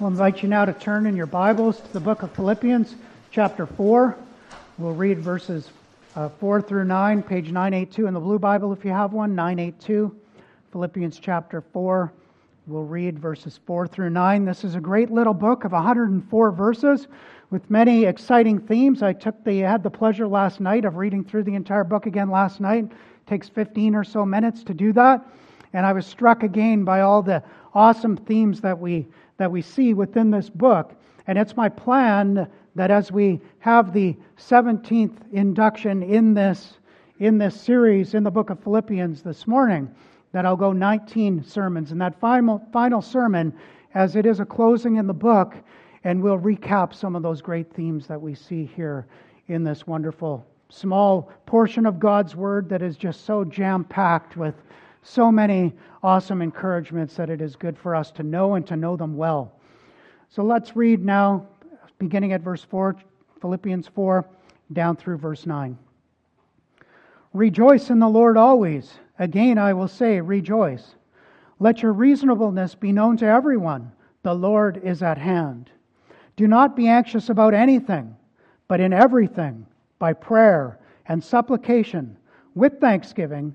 We'll invite you now to turn in your Bibles to the book of Philippians, chapter 4. We'll read verses uh, 4 through 9, page 982 in the Blue Bible if you have one, 982. Philippians chapter 4. We'll read verses 4 through 9. This is a great little book of 104 verses with many exciting themes. I took the, had the pleasure last night of reading through the entire book again last night. It takes 15 or so minutes to do that. And I was struck again by all the awesome themes that we that we see within this book. And it's my plan that as we have the 17th induction in this, in this series in the book of Philippians this morning, that I'll go 19 sermons. And that final, final sermon, as it is a closing in the book, and we'll recap some of those great themes that we see here in this wonderful small portion of God's Word that is just so jam packed with so many awesome encouragements that it is good for us to know and to know them well. So let's read now, beginning at verse 4, Philippians 4, down through verse 9. Rejoice in the Lord always. Again, I will say, rejoice. Let your reasonableness be known to everyone. The Lord is at hand. Do not be anxious about anything, but in everything, by prayer and supplication, with thanksgiving,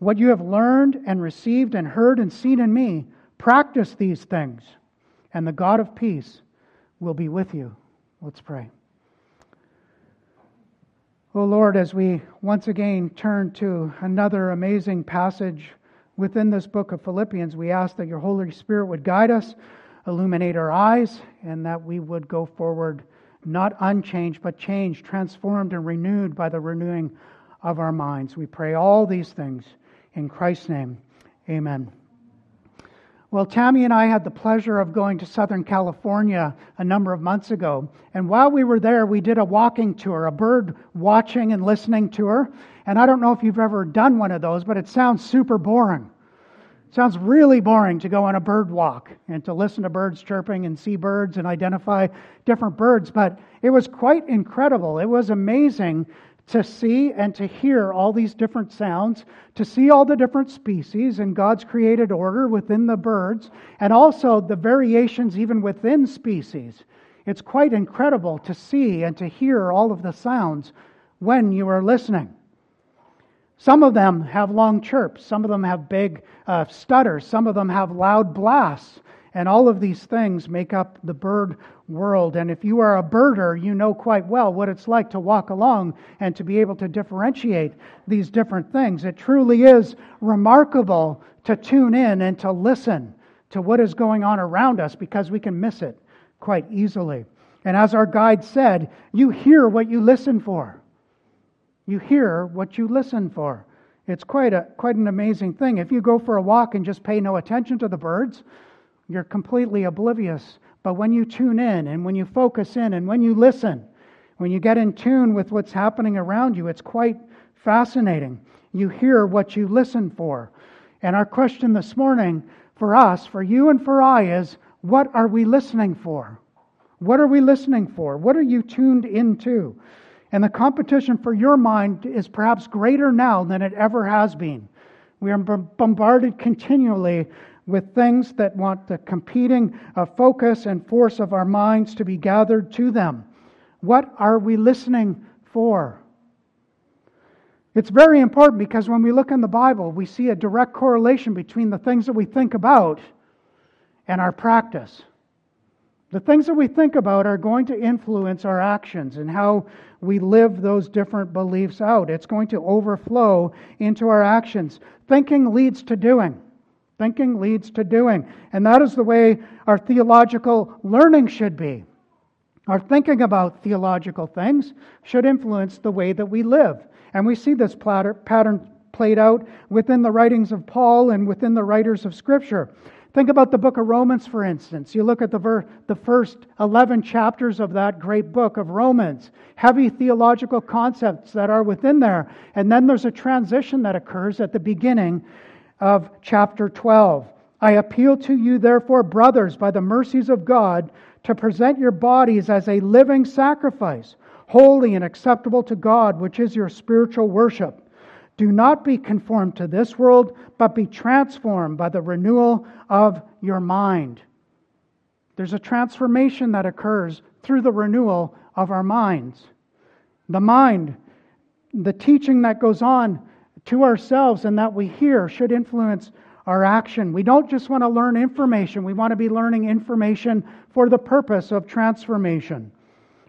What you have learned and received and heard and seen in me, practice these things, and the God of peace will be with you. Let's pray. Oh Lord, as we once again turn to another amazing passage within this book of Philippians, we ask that your Holy Spirit would guide us, illuminate our eyes, and that we would go forward not unchanged, but changed, transformed, and renewed by the renewing of our minds. We pray all these things in Christ's name, amen. Well, Tammy and I had the pleasure of going to Southern California a number of months ago. And while we were there, we did a walking tour, a bird watching and listening tour. And I don't know if you've ever done one of those, but it sounds super boring. It sounds really boring to go on a bird walk and to listen to birds chirping and see birds and identify different birds. But it was quite incredible. It was amazing to see and to hear all these different sounds, to see all the different species in God's created order within the birds, and also the variations even within species. It's quite incredible to see and to hear all of the sounds when you are listening. Some of them have long chirps, some of them have big uh, stutters, some of them have loud blasts. And all of these things make up the bird world. And if you are a birder, you know quite well what it's like to walk along and to be able to differentiate these different things. It truly is remarkable to tune in and to listen to what is going on around us because we can miss it quite easily. And as our guide said, you hear what you listen for. You hear what you listen for. It's quite, a, quite an amazing thing. If you go for a walk and just pay no attention to the birds, you're completely oblivious. But when you tune in and when you focus in and when you listen, when you get in tune with what's happening around you, it's quite fascinating. You hear what you listen for. And our question this morning for us, for you and for I, is what are we listening for? What are we listening for? What are you tuned into? And the competition for your mind is perhaps greater now than it ever has been. We are bombarded continually with things that want the competing uh, focus and force of our minds to be gathered to them. What are we listening for? It's very important because when we look in the Bible, we see a direct correlation between the things that we think about and our practice. The things that we think about are going to influence our actions and how we live those different beliefs out. It's going to overflow into our actions. Thinking leads to doing. Thinking leads to doing. And that is the way our theological learning should be. Our thinking about theological things should influence the way that we live. And we see this pattern played out within the writings of Paul and within the writers of Scripture. Think about the book of Romans, for instance. You look at the, ver- the first 11 chapters of that great book of Romans, heavy theological concepts that are within there. And then there's a transition that occurs at the beginning of chapter 12. I appeal to you, therefore, brothers, by the mercies of God, to present your bodies as a living sacrifice, holy and acceptable to God, which is your spiritual worship. Do not be conformed to this world, but be transformed by the renewal of your mind. There's a transformation that occurs through the renewal of our minds. The mind, the teaching that goes on to ourselves and that we hear should influence our action. We don't just want to learn information, we want to be learning information for the purpose of transformation.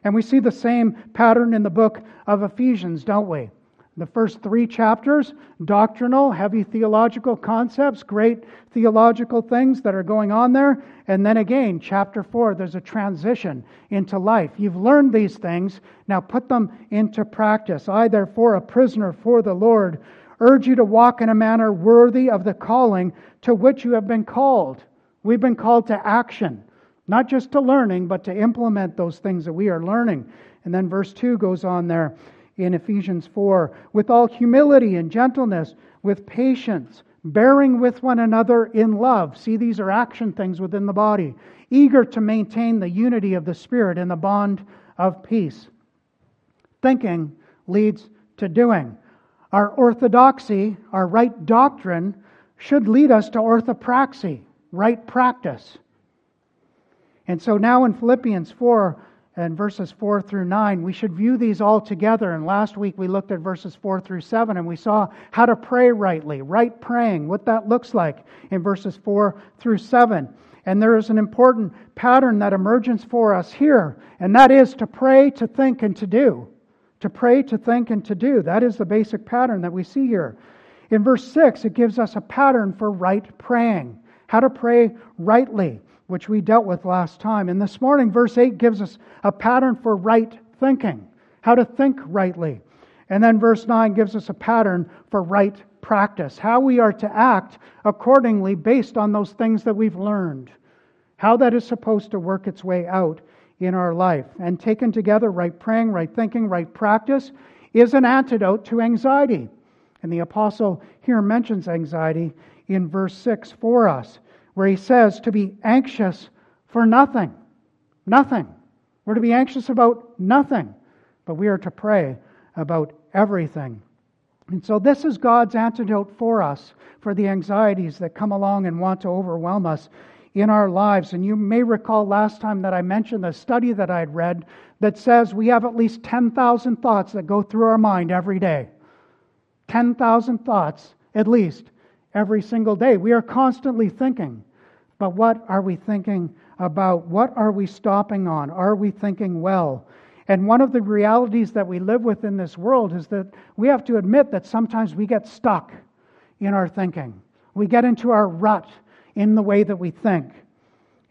And we see the same pattern in the book of Ephesians, don't we? The first three chapters, doctrinal, heavy theological concepts, great theological things that are going on there. And then again, chapter four, there's a transition into life. You've learned these things, now put them into practice. I, therefore, a prisoner for the Lord, urge you to walk in a manner worthy of the calling to which you have been called. We've been called to action, not just to learning, but to implement those things that we are learning. And then verse 2 goes on there in Ephesians 4 with all humility and gentleness, with patience, bearing with one another in love. See, these are action things within the body, eager to maintain the unity of the Spirit in the bond of peace. Thinking leads to doing. Our orthodoxy, our right doctrine, should lead us to orthopraxy, right practice. And so now in Philippians 4, and verses 4 through 9. We should view these all together. And last week we looked at verses 4 through 7 and we saw how to pray rightly, right praying, what that looks like in verses 4 through 7. And there is an important pattern that emerges for us here, and that is to pray, to think, and to do. To pray, to think, and to do. That is the basic pattern that we see here. In verse 6, it gives us a pattern for right praying, how to pray rightly which we dealt with last time. And this morning, verse 8 gives us a pattern for right thinking, how to think rightly. And then verse 9 gives us a pattern for right practice, how we are to act accordingly based on those things that we've learned, how that is supposed to work its way out in our life. And taken together, right praying, right thinking, right practice is an antidote to anxiety. And the apostle here mentions anxiety in verse 6 for us where he says to be anxious for nothing. Nothing. We're to be anxious about nothing, but we are to pray about everything. And so, this is God's antidote for us for the anxieties that come along and want to overwhelm us in our lives. And you may recall last time that I mentioned a study that I had read that says we have at least 10,000 thoughts that go through our mind every day. 10,000 thoughts, at least, every single day. We are constantly thinking. But what are we thinking about? What are we stopping on? Are we thinking well? And one of the realities that we live with in this world is that we have to admit that sometimes we get stuck in our thinking. We get into our rut in the way that we think.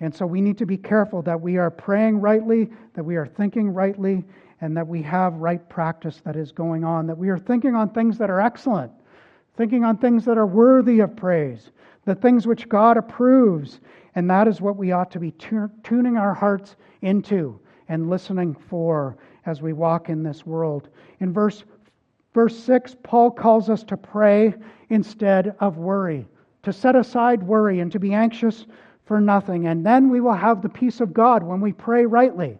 And so we need to be careful that we are praying rightly, that we are thinking rightly, and that we have right practice that is going on, that we are thinking on things that are excellent, thinking on things that are worthy of praise, the things which God approves. And that is what we ought to be tuning our hearts into and listening for as we walk in this world. In verse, verse 6, Paul calls us to pray instead of worry, to set aside worry and to be anxious for nothing. And then we will have the peace of God when we pray rightly.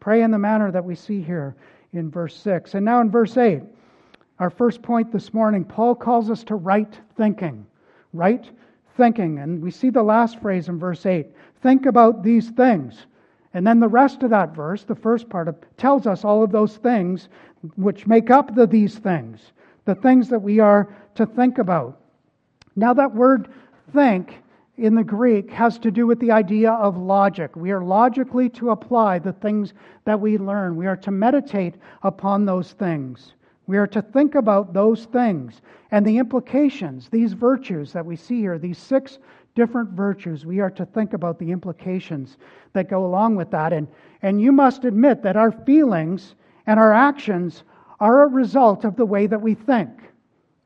Pray in the manner that we see here in verse 6. And now in verse 8, our first point this morning, Paul calls us to right thinking. Right thinking. And we see the last phrase in verse 8 think about these things. And then the rest of that verse, the first part, of, tells us all of those things which make up the these things, the things that we are to think about. Now, that word think in the Greek has to do with the idea of logic. We are logically to apply the things that we learn, we are to meditate upon those things. We are to think about those things and the implications, these virtues that we see here, these six different virtues. We are to think about the implications that go along with that. And, and you must admit that our feelings and our actions are a result of the way that we think.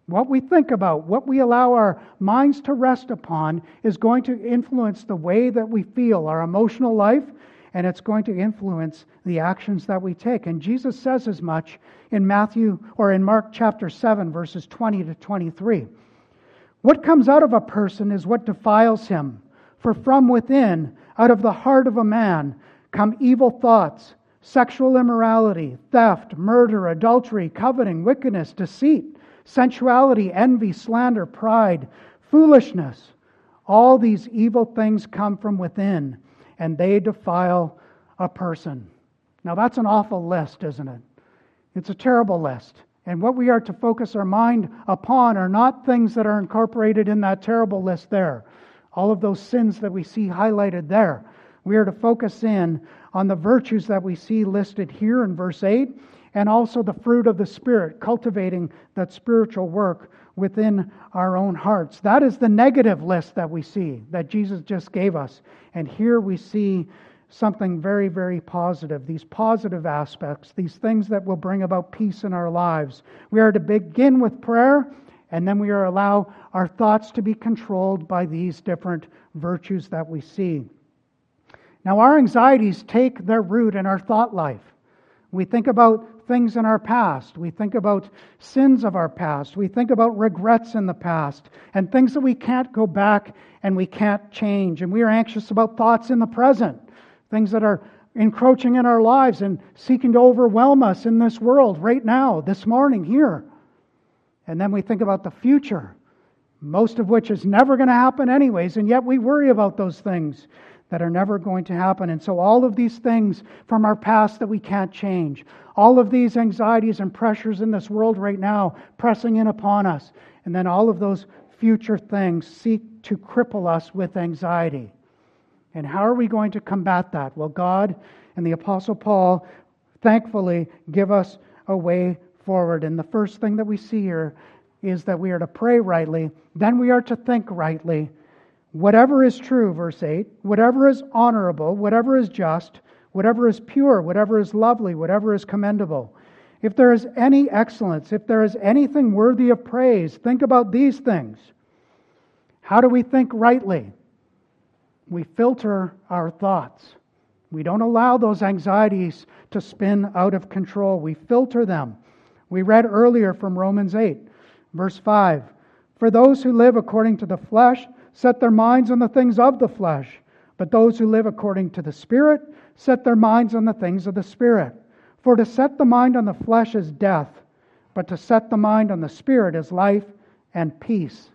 What we think about, what we allow our minds to rest upon, is going to influence the way that we feel, our emotional life, and it's going to influence the actions that we take. And Jesus says as much in Matthew or in Mark chapter 7, verses 20 to 23. What comes out of a person is what defiles him. For from within, out of the heart of a man, come evil thoughts, sexual immorality, theft, murder, adultery, coveting, wickedness, deceit, sensuality, envy, slander, pride, foolishness. All these evil things come from within, and they defile a person. Now, that's an awful list, isn't it? It's a terrible list. And what we are to focus our mind upon are not things that are incorporated in that terrible list there. All of those sins that we see highlighted there. We are to focus in on the virtues that we see listed here in verse 8 and also the fruit of the Spirit, cultivating that spiritual work within our own hearts. That is the negative list that we see that Jesus just gave us. And here we see something very, very positive. These positive aspects, these things that will bring about peace in our lives. We are to begin with prayer, and then we are allow our thoughts to be controlled by these different virtues that we see. Now, our anxieties take their root in our thought life. We think about things in our past. We think about sins of our past. We think about regrets in the past and things that we can't go back and we can't change. And we are anxious about thoughts in the present things that are encroaching in our lives and seeking to overwhelm us in this world right now, this morning, here. And then we think about the future, most of which is never going to happen, anyways, and yet we worry about those things that are never going to happen. And so, all of these things from our past that we can't change, all of these anxieties and pressures in this world right now pressing in upon us, and then all of those future things seek to cripple us with anxiety. And how are we going to combat that? Well, God and the Apostle Paul thankfully give us a way forward. And the first thing that we see here is that we are to pray rightly, then we are to think rightly. Whatever is true, verse 8, whatever is honorable, whatever is just, whatever is pure, whatever is lovely, whatever is commendable. If there is any excellence, if there is anything worthy of praise, think about these things. How do we think rightly? we filter our thoughts. We don't allow those anxieties to spin out of control. We filter them. We read earlier from Romans 8, verse 5 For those who live according to the flesh set their minds on the things of the flesh, but those who live according to the Spirit set their minds on the things of the Spirit. For to set the mind on the flesh is death, but to set the mind on the Spirit is life and peace.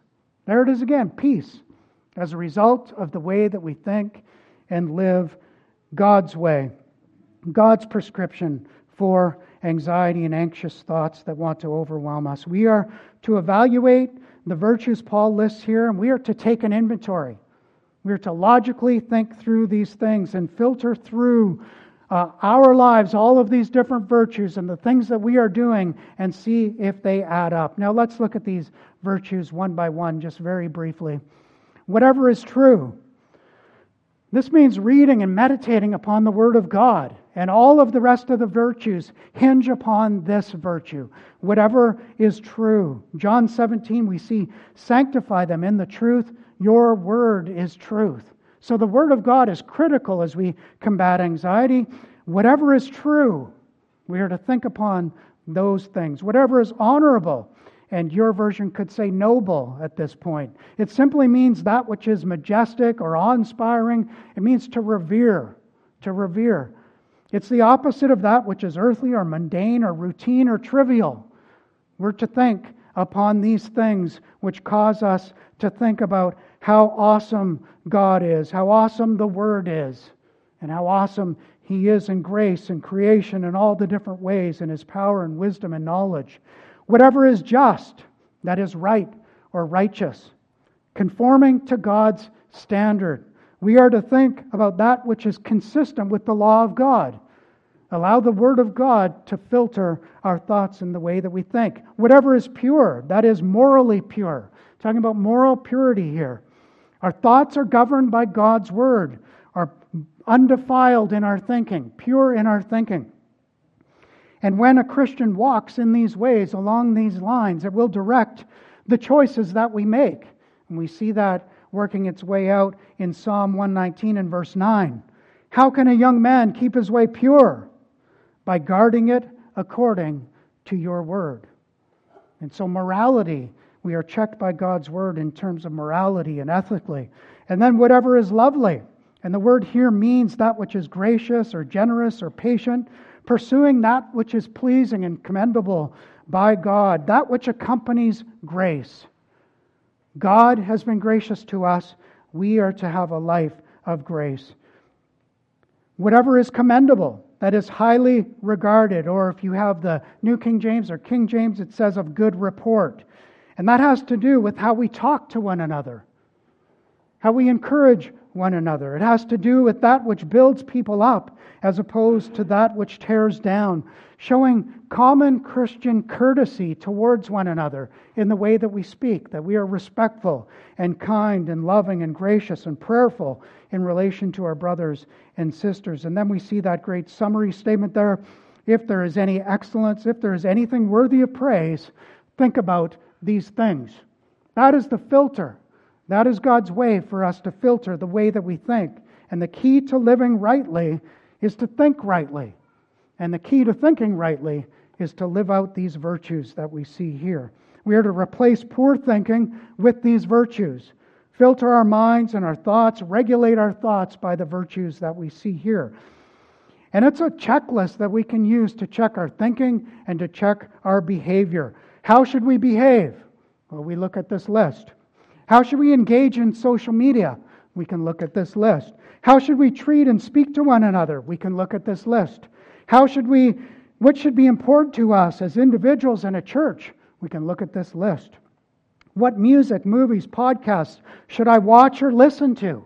There it is again peace as a result of the way that we think and live God's way, God's prescription for anxiety and anxious thoughts that want to overwhelm us. We are to evaluate the virtues Paul lists here, and we are to take an inventory. We are to logically think through these things and filter through uh, our lives, all of these different virtues and the things that we are doing, and see if they add up. Now, let's look at these virtues one by one, just very briefly whatever is true. This means reading and meditating upon the Word of God, and all of the rest of the virtues hinge upon this virtue. Whatever is true. John 17, we see, sanctify them in the truth. Your Word is truth. So the Word of God is critical as we combat anxiety. Whatever is true, we are to think upon those things. Whatever is honorable, and your version could say noble at this point. It simply means that which is majestic or awe inspiring. It means to revere, to revere. It's the opposite of that which is earthly or mundane or routine or trivial. We're to think upon these things which cause us to think about how awesome God is, how awesome the Word is, and how awesome He is in grace and creation and all the different ways in His power and wisdom and knowledge. Whatever is just, that is right or righteous, conforming to God's standard. We are to think about that which is consistent with the law of God. Allow the Word of God to filter our thoughts in the way that we think. Whatever is pure, that is morally pure. Talking about moral purity here. Our thoughts are governed by God's Word, are undefiled in our thinking, pure in our thinking. And when a Christian walks in these ways, along these lines, it will direct the choices that we make. And we see that working its way out in Psalm 119 and verse 9. How can a young man keep his way pure? By guarding it according to your word. And so, morality, we are checked by God's word in terms of morality and ethically. And then, whatever is lovely. And the word here means that which is gracious or generous or patient, pursuing that which is pleasing and commendable by God, that which accompanies grace. God has been gracious to us. We are to have a life of grace. Whatever is commendable, that is highly regarded, or if you have the New King James or King James, it says of good report. And that has to do with how we talk to one another, how we encourage one another. It has to do with that which builds people up as opposed to that which tears down, showing common Christian courtesy towards one another in the way that we speak, that we are respectful and kind and loving and gracious and prayerful in relation to our brothers and sisters. And then we see that great summary statement there. If there is any excellence, if there is anything worthy of praise, think about these things. That is the filter that is God's way for us to filter the way that we think. And the key to living rightly is to think rightly. And the key to thinking rightly is to live out these virtues that we see here. We are to replace poor thinking with these virtues, filter our minds and our thoughts, regulate our thoughts by the virtues that we see here. And it's a checklist that we can use to check our thinking and to check our behavior. How should we behave? Well, we look at this list. How should we engage in social media? We can look at this list. How should we treat and speak to one another? We can look at this list. How should we, what should be important to us as individuals and a church? We can look at this list. What music, movies, podcasts should I watch or listen to?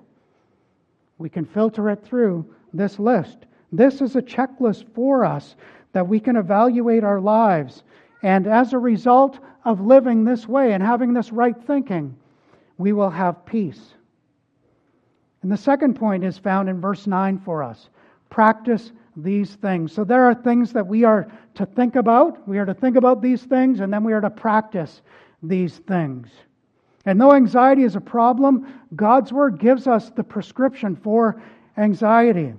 We can filter it through this list. This is a checklist for us that we can evaluate our lives. And as a result of living this way and having this right thinking, we will have peace. And the second point is found in verse 9 for us practice these things. So there are things that we are to think about. We are to think about these things, and then we are to practice these things. And though anxiety is a problem, God's Word gives us the prescription for anxiety.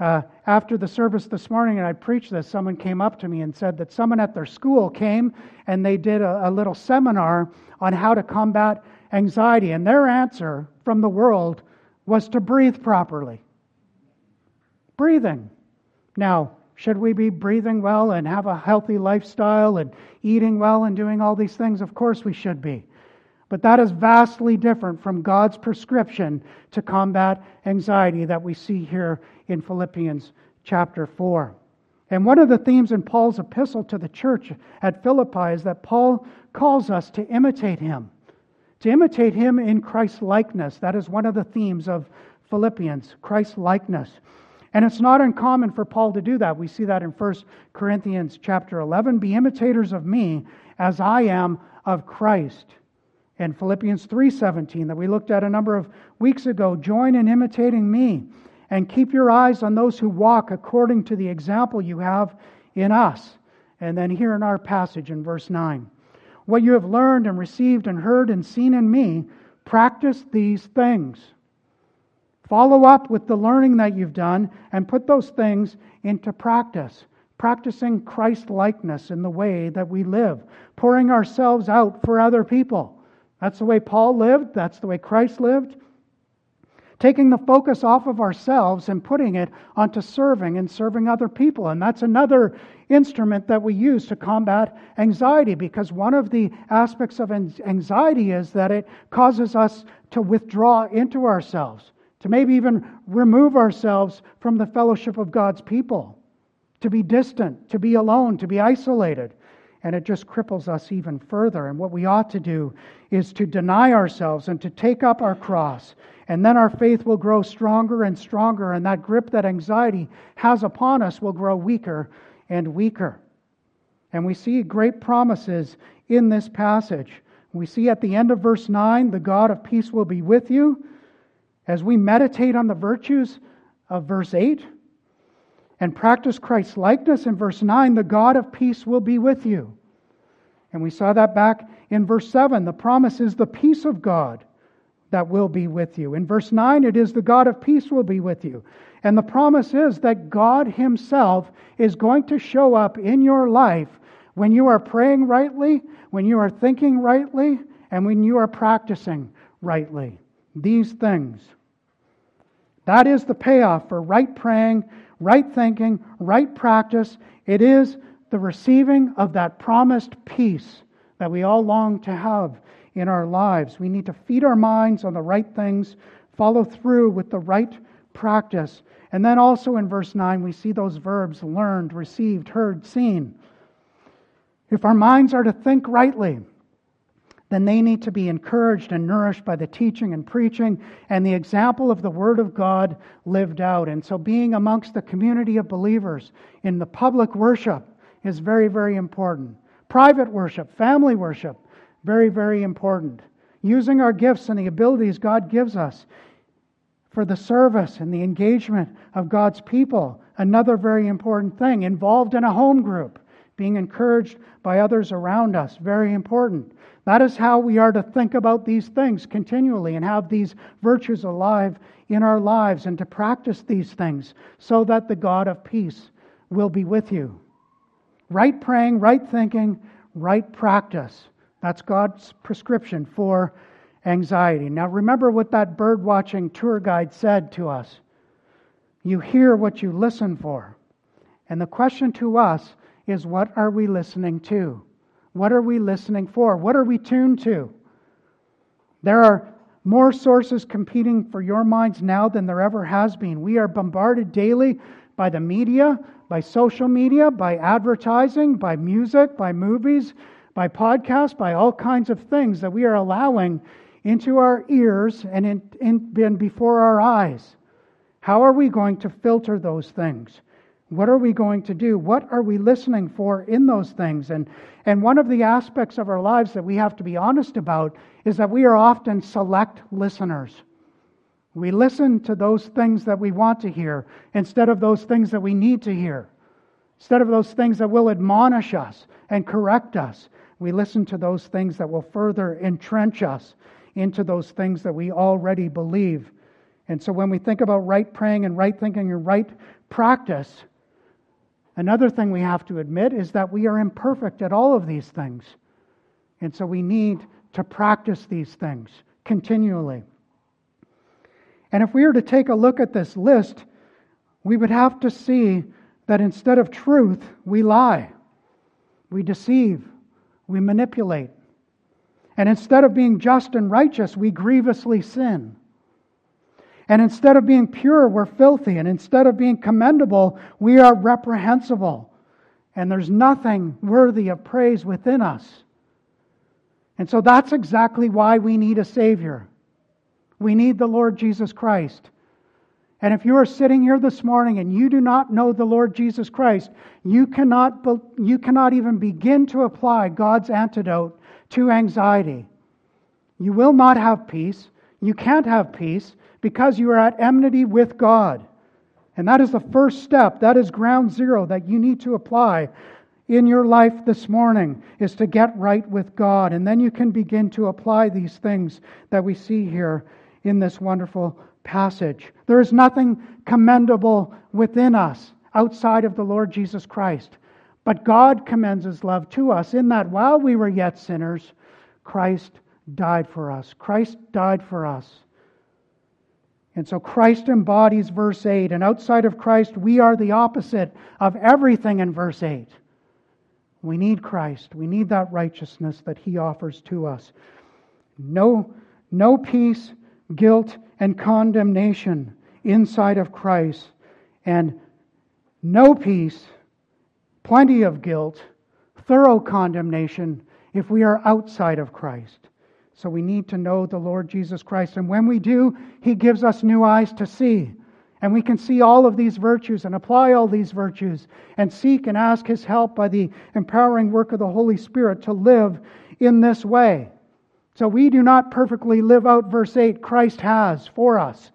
Uh, after the service this morning, and I preached this, someone came up to me and said that someone at their school came and they did a, a little seminar on how to combat anxiety. And their answer from the world was to breathe properly. Breathing. Now, should we be breathing well and have a healthy lifestyle and eating well and doing all these things? Of course we should be. But that is vastly different from God's prescription to combat anxiety that we see here in Philippians chapter 4. And one of the themes in Paul's epistle to the church at Philippi is that Paul calls us to imitate him to imitate him in Christ's likeness. That is one of the themes of Philippians, Christ's likeness. And it's not uncommon for Paul to do that. We see that in 1 Corinthians chapter 11. Be imitators of me as I am of Christ. And Philippians 3:17 that we looked at a number of weeks ago, join in imitating me and keep your eyes on those who walk according to the example you have in us. And then here in our passage in verse 9. What you have learned and received and heard and seen in me, practice these things. Follow up with the learning that you've done and put those things into practice. Practicing Christ likeness in the way that we live, pouring ourselves out for other people. That's the way Paul lived, that's the way Christ lived. Taking the focus off of ourselves and putting it onto serving and serving other people. And that's another instrument that we use to combat anxiety because one of the aspects of anxiety is that it causes us to withdraw into ourselves, to maybe even remove ourselves from the fellowship of God's people, to be distant, to be alone, to be isolated. And it just cripples us even further. And what we ought to do is to deny ourselves and to take up our cross. And then our faith will grow stronger and stronger, and that grip that anxiety has upon us will grow weaker and weaker. And we see great promises in this passage. We see at the end of verse 9, the God of peace will be with you. As we meditate on the virtues of verse 8, and practice Christ's likeness in verse 9, the God of peace will be with you. And we saw that back in verse 7. The promise is the peace of God that will be with you. In verse 9, it is the God of peace will be with you. And the promise is that God Himself is going to show up in your life when you are praying rightly, when you are thinking rightly, and when you are practicing rightly. These things. That is the payoff for right praying, right thinking, right practice. It is the receiving of that promised peace that we all long to have in our lives. We need to feed our minds on the right things, follow through with the right practice. And then also in verse 9, we see those verbs learned, received, heard, seen. If our minds are to think rightly, then they need to be encouraged and nourished by the teaching and preaching and the example of the Word of God lived out. And so, being amongst the community of believers in the public worship is very, very important. Private worship, family worship, very, very important. Using our gifts and the abilities God gives us for the service and the engagement of God's people, another very important thing. Involved in a home group, being encouraged by others around us, very important. That is how we are to think about these things continually and have these virtues alive in our lives and to practice these things so that the God of peace will be with you. Right praying, right thinking, right practice. That's God's prescription for anxiety. Now, remember what that bird watching tour guide said to us. You hear what you listen for. And the question to us is what are we listening to? What are we listening for? What are we tuned to? There are more sources competing for your minds now than there ever has been. We are bombarded daily by the media, by social media, by advertising, by music, by movies, by podcasts, by all kinds of things that we are allowing into our ears and in, in, before our eyes. How are we going to filter those things? What are we going to do? What are we listening for in those things? And, and one of the aspects of our lives that we have to be honest about is that we are often select listeners. We listen to those things that we want to hear instead of those things that we need to hear. Instead of those things that will admonish us and correct us, we listen to those things that will further entrench us into those things that we already believe. And so when we think about right praying and right thinking and right practice, another thing we have to admit is that we are imperfect at all of these things. And so we need to practice these things continually. And if we were to take a look at this list, we would have to see that instead of truth, we lie, we deceive, we manipulate. And instead of being just and righteous, we grievously sin. And instead of being pure, we're filthy. And instead of being commendable, we are reprehensible. And there's nothing worthy of praise within us. And so that's exactly why we need a Savior. We need the Lord Jesus Christ. And if you are sitting here this morning and you do not know the Lord Jesus Christ, you cannot, you cannot even begin to apply God's antidote to anxiety. You will not have peace. You can't have peace because you are at enmity with God. And that is the first step. That is ground zero that you need to apply in your life this morning is to get right with God. And then you can begin to apply these things that we see here in this wonderful passage. There is nothing commendable within us outside of the Lord Jesus Christ. But God commends his love to us in that while we were yet sinners, Christ died for us. Christ died for us. And so Christ embodies verse 8. And outside of Christ, we are the opposite of everything in verse 8. We need Christ. We need that righteousness that he offers to us. No, no peace, guilt, and condemnation inside of Christ, and no peace, plenty of guilt, thorough condemnation if we are outside of Christ. So we need to know the Lord Jesus Christ. And when we do, He gives us new eyes to see. And we can see all of these virtues and apply all these virtues and seek and ask His help by the empowering work of the Holy Spirit to live in this way. So we do not perfectly live out verse 8, Christ has for us.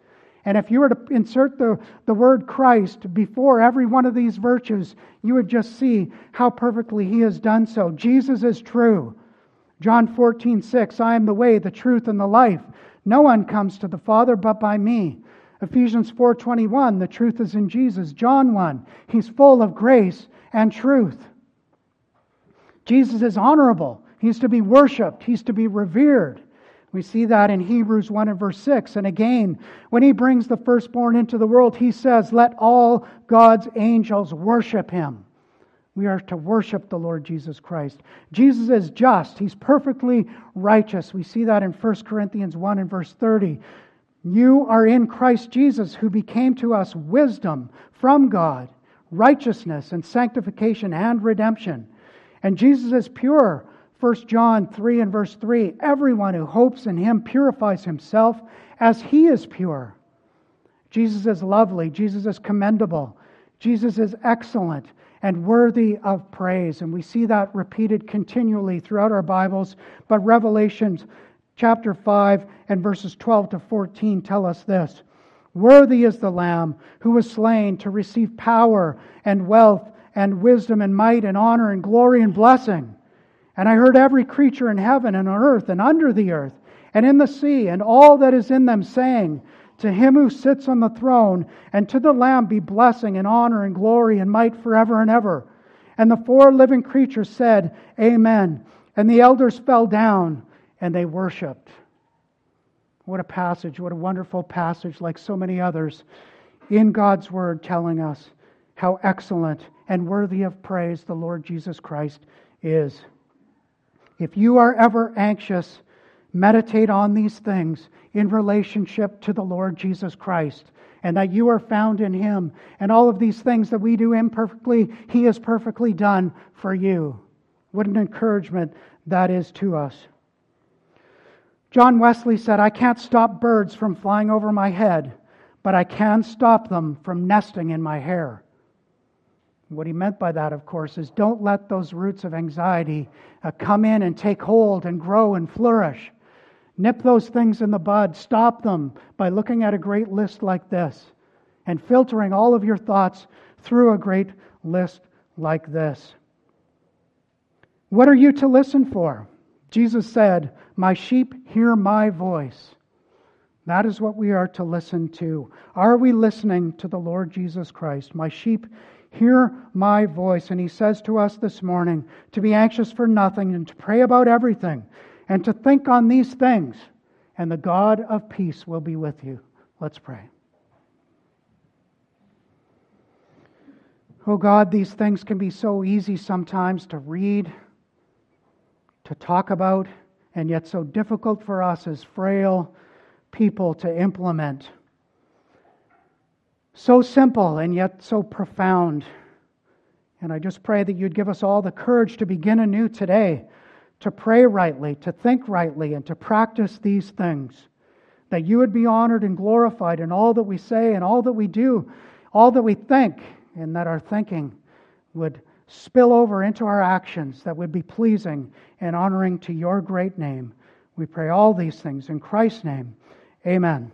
And if you were to insert the, the word Christ before every one of these virtues, you would just see how perfectly he has done so. Jesus is true. John 14, 6, I am the way, the truth, and the life. No one comes to the Father but by me. Ephesians 4:21, the truth is in Jesus. John 1, he's full of grace and truth. Jesus is honorable. He's to be worshiped. He's to be revered. We see that in Hebrews 1 and verse 6. And again, when he brings the firstborn into the world, he says, Let all God's angels worship him. We are to worship the Lord Jesus Christ. Jesus is just. He's perfectly righteous. We see that in 1 Corinthians 1 and verse 30. You are in Christ Jesus, who became to us wisdom from God, righteousness and sanctification and redemption. And Jesus is pure. 1 John 3 and verse 3 Everyone who hopes in him purifies himself as he is pure. Jesus is lovely. Jesus is commendable. Jesus is excellent and worthy of praise. And we see that repeated continually throughout our Bibles. But Revelations chapter 5 and verses 12 to 14 tell us this Worthy is the Lamb who was slain to receive power and wealth and wisdom and might and honor and glory and blessing. And I heard every creature in heaven and on earth and under the earth and in the sea and all that is in them saying, To him who sits on the throne and to the Lamb be blessing and honor and glory and might forever and ever. And the four living creatures said, Amen. And the elders fell down and they worshiped. What a passage, what a wonderful passage, like so many others in God's Word telling us how excellent and worthy of praise the Lord Jesus Christ is. If you are ever anxious, meditate on these things in relationship to the Lord Jesus Christ and that you are found in Him. And all of these things that we do imperfectly, He has perfectly done for you. What an encouragement that is to us. John Wesley said, I can't stop birds from flying over my head, but I can stop them from nesting in my hair. What he meant by that, of course, is don't let those roots of anxiety uh, come in and take hold and grow and flourish. Nip those things in the bud. Stop them by looking at a great list like this and filtering all of your thoughts through a great list like this. What are you to listen for? Jesus said, My sheep hear my voice. That is what we are to listen to. Are we listening to the Lord Jesus Christ? My sheep hear my voice. And he says to us this morning to be anxious for nothing and to pray about everything and to think on these things. And the God of peace will be with you. Let's pray. Oh God, these things can be so easy sometimes to read to talk about, and yet so difficult for us as frail people to implement. So simple and yet so profound. And I just pray that you'd give us all the courage to begin anew today, to pray rightly, to think rightly, and to practice these things. That you would be honored and glorified in all that we say and all that we do, all that we think, and that our thinking would spill over into our actions that would be pleasing and honoring to your great name. We pray all these things in Christ's name. Amen.